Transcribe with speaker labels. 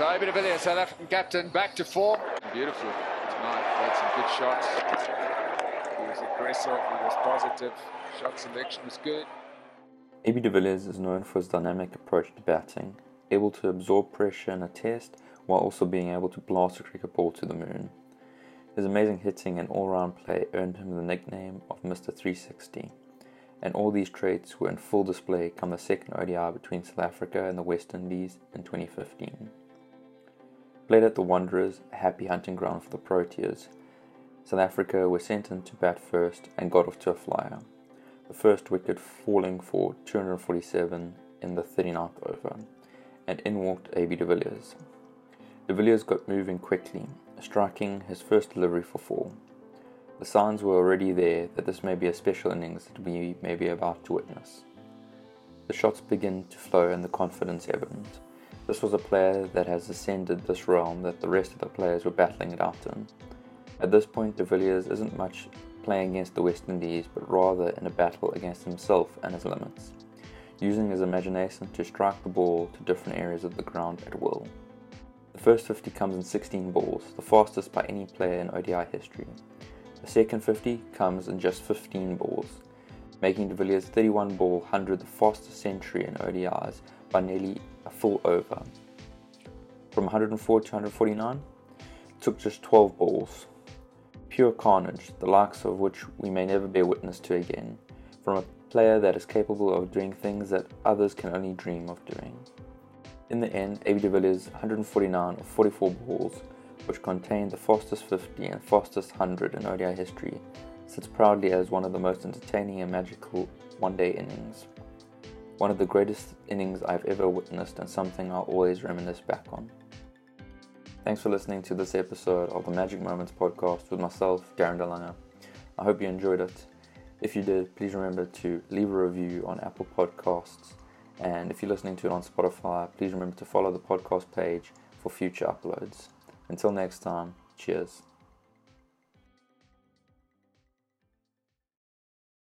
Speaker 1: So AB de Villiers, South African captain, back to form. Beautiful tonight. Had some good shots. He was aggressive. He was positive. Shot selection was good.
Speaker 2: AB de Villiers is known for his dynamic approach to batting, able to absorb pressure in a test while also being able to blast a cricket ball to the moon. His amazing hitting and all round play earned him the nickname of Mr. 360, and all these traits were in full display come the second ODI between South Africa and the West Indies in 2015. Played at the Wanderers, a happy hunting ground for the Proteas, South Africa were sent in to bat first and got off to a flyer, the first wicket falling for 247 in the 39th over, and in walked AB de Villiers. De Villiers got moving quickly, striking his first delivery for four. The signs were already there that this may be a special innings that we may be about to witness. The shots begin to flow and the confidence evident. This was a player that has ascended this realm that the rest of the players were battling it out in. At this point, de Villiers isn't much playing against the West Indies, but rather in a battle against himself and his limits, using his imagination to strike the ball to different areas of the ground at will. The first 50 comes in 16 balls, the fastest by any player in ODI history. The second 50 comes in just 15 balls, making de Villiers' 31 ball 100 the fastest century in ODIs by nearly a full over. From 104 to 149, took just 12 balls. Pure carnage, the likes of which we may never bear witness to again, from a player that is capable of doing things that others can only dream of doing. In the end, AB de Villiers' 149 of 44 balls, which contained the fastest 50 and fastest 100 in ODI history, sits proudly as one of the most entertaining and magical one day innings. One of the greatest innings I've ever witnessed and something I'll always reminisce back on. Thanks for listening to this episode of the Magic Moments podcast with myself, Garen Delanga. I hope you enjoyed it. If you did, please remember to leave a review on Apple Podcasts and if you're listening to it on Spotify, please remember to follow the podcast page for future uploads. Until next time, cheers.